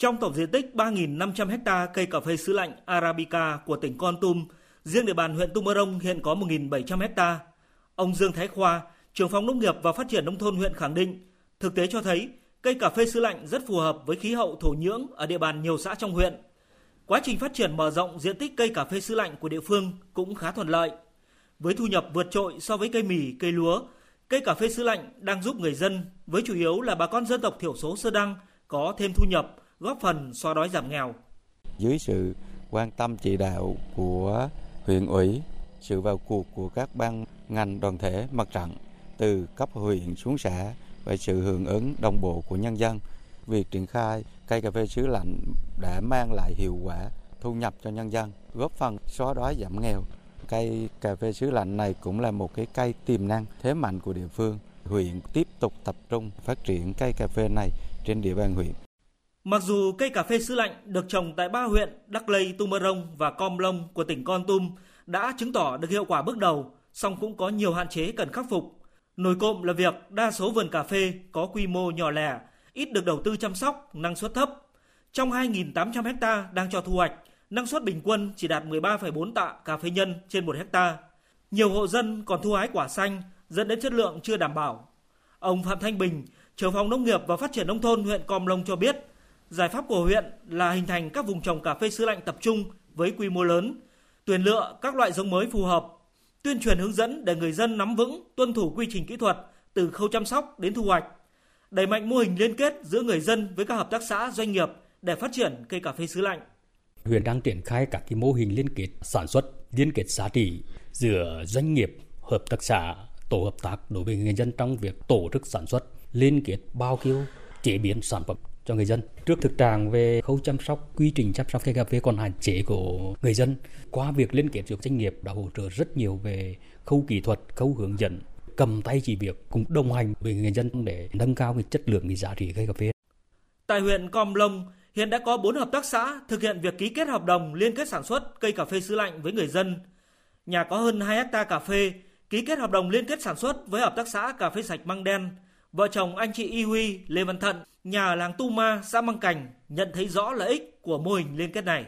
Trong tổng diện tích 3.500 ha cây cà phê sứ lạnh Arabica của tỉnh Con Tum, riêng địa bàn huyện Tumorong hiện có 1.700 ha. Ông Dương Thái Khoa, trưởng phòng nông nghiệp và phát triển nông thôn huyện khẳng định, thực tế cho thấy cây cà phê sứ lạnh rất phù hợp với khí hậu thổ nhưỡng ở địa bàn nhiều xã trong huyện. Quá trình phát triển mở rộng diện tích cây cà phê sứ lạnh của địa phương cũng khá thuận lợi. Với thu nhập vượt trội so với cây mì, cây lúa, cây cà phê sứ lạnh đang giúp người dân, với chủ yếu là bà con dân tộc thiểu số Sơ Đăng, có thêm thu nhập, góp phần xóa đói giảm nghèo. Dưới sự quan tâm chỉ đạo của huyện ủy, sự vào cuộc của các ban ngành đoàn thể mặt trận từ cấp huyện xuống xã và sự hưởng ứng đồng bộ của nhân dân, việc triển khai cây cà phê xứ lạnh đã mang lại hiệu quả thu nhập cho nhân dân, góp phần xóa đói giảm nghèo. Cây cà phê xứ lạnh này cũng là một cái cây tiềm năng thế mạnh của địa phương. Huyện tiếp tục tập trung phát triển cây cà phê này trên địa bàn huyện. Mặc dù cây cà phê xứ lạnh được trồng tại ba huyện Đắc Lây, Tumorong và Com Lông của tỉnh Con Tum đã chứng tỏ được hiệu quả bước đầu, song cũng có nhiều hạn chế cần khắc phục. Nổi cộm là việc đa số vườn cà phê có quy mô nhỏ lẻ, ít được đầu tư chăm sóc, năng suất thấp. Trong 2.800 ha đang cho thu hoạch, năng suất bình quân chỉ đạt 13,4 tạ cà phê nhân trên 1 ha. Nhiều hộ dân còn thu hái quả xanh, dẫn đến chất lượng chưa đảm bảo. Ông Phạm Thanh Bình, trưởng phòng nông nghiệp và phát triển nông thôn huyện Com Lông cho biết, giải pháp của huyện là hình thành các vùng trồng cà phê sứ lạnh tập trung với quy mô lớn, tuyển lựa các loại giống mới phù hợp, tuyên truyền hướng dẫn để người dân nắm vững, tuân thủ quy trình kỹ thuật từ khâu chăm sóc đến thu hoạch, đẩy mạnh mô hình liên kết giữa người dân với các hợp tác xã doanh nghiệp để phát triển cây cà phê sứ lạnh. Huyện đang triển khai các cái mô hình liên kết sản xuất, liên kết giá trị giữa doanh nghiệp, hợp tác xã, tổ hợp tác đối với người dân trong việc tổ chức sản xuất, liên kết bao tiêu, chế biến sản phẩm cho người dân. Trước thực trạng về khâu chăm sóc, quy trình chăm sóc cây cà phê còn hạn chế của người dân, qua việc liên kết giữa doanh nghiệp đã hỗ trợ rất nhiều về khâu kỹ thuật, khâu hướng dẫn, cầm tay chỉ việc cùng đồng hành với người dân để nâng cao cái chất lượng cái giá trị cây cà phê. Tại huyện Com Lông, hiện đã có 4 hợp tác xã thực hiện việc ký kết hợp đồng liên kết sản xuất cây cà phê xứ lạnh với người dân. Nhà có hơn 2 hecta cà phê, ký kết hợp đồng liên kết sản xuất với hợp tác xã cà phê sạch Măng Đen. Vợ chồng anh chị Y Huy, Lê Văn Thận, nhà ở làng Tu Ma, xã Măng Cảnh nhận thấy rõ lợi ích của mô hình liên kết này.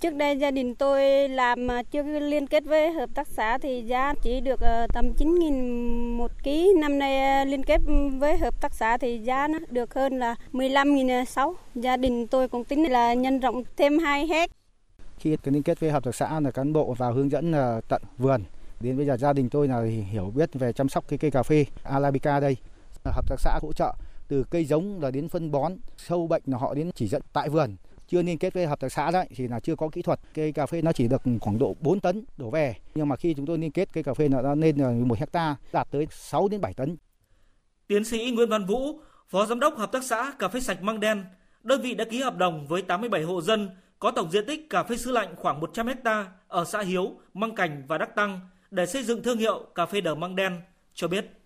Trước đây gia đình tôi làm chưa liên kết với hợp tác xã thì giá chỉ được ờ, tầm 9.000 một ký. Năm nay ờ, liên kết với hợp tác xã thì giá nó được hơn là 15.600. Gia đình tôi cũng tính là nhân rộng thêm 2 hectare. Khi liên kết với hợp tác xã là cán bộ vào hướng dẫn ờ, tận vườn. Đến bây giờ gia đình tôi là hiểu biết về chăm sóc cái cây cà phê Arabica đây. Hợp tác xã hỗ trợ từ cây giống là đến phân bón, sâu bệnh là họ đến chỉ dẫn tại vườn chưa liên kết với hợp tác xã đấy thì là chưa có kỹ thuật cây cà phê nó chỉ được khoảng độ 4 tấn đổ về nhưng mà khi chúng tôi liên kết cây cà phê nó lên là một hecta đạt tới 6 đến 7 tấn. Tiến sĩ Nguyễn Văn Vũ, Phó Giám đốc Hợp tác xã Cà phê sạch Măng Đen, đơn vị đã ký hợp đồng với 87 hộ dân có tổng diện tích cà phê sứ lạnh khoảng 100 hecta ở xã Hiếu, Măng Cảnh và Đắc Tăng để xây dựng thương hiệu cà phê đờ Măng Đen, cho biết.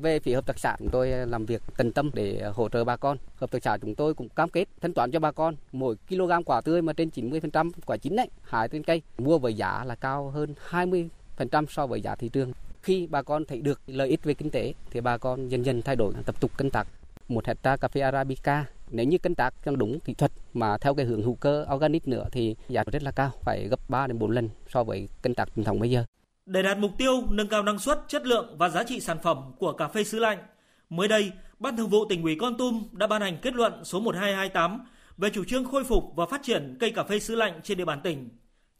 Về phía hợp tác xã chúng tôi làm việc tận tâm để hỗ trợ bà con. Hợp tác xã chúng tôi cũng cam kết thanh toán cho bà con mỗi kg quả tươi mà trên 90% quả chín đấy, hái trên cây, mua với giá là cao hơn 20% so với giá thị trường. Khi bà con thấy được lợi ích về kinh tế thì bà con dần dần thay đổi tập tục canh tác. Một hecta cà phê Arabica nếu như canh tác theo đúng kỹ thuật mà theo cái hướng hữu cơ organic nữa thì giá rất là cao, phải gấp 3 đến 4 lần so với canh tác truyền thống bây giờ. Để đạt mục tiêu nâng cao năng suất, chất lượng và giá trị sản phẩm của cà phê xứ lạnh, mới đây, Ban Thường vụ tỉnh ủy Con Tum đã ban hành kết luận số 1228 về chủ trương khôi phục và phát triển cây cà phê xứ lạnh trên địa bàn tỉnh.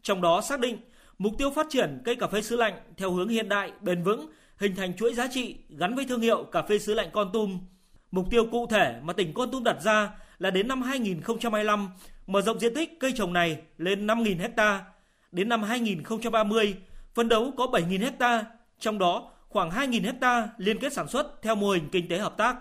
Trong đó xác định mục tiêu phát triển cây cà phê xứ lạnh theo hướng hiện đại, bền vững, hình thành chuỗi giá trị gắn với thương hiệu cà phê xứ lạnh Con Tum. Mục tiêu cụ thể mà tỉnh Con Tum đặt ra là đến năm 2025 mở rộng diện tích cây trồng này lên 5.000 ha. Đến năm 2030 Phấn đấu có 7.000 hecta, trong đó khoảng 2.000 hecta liên kết sản xuất theo mô hình kinh tế hợp tác.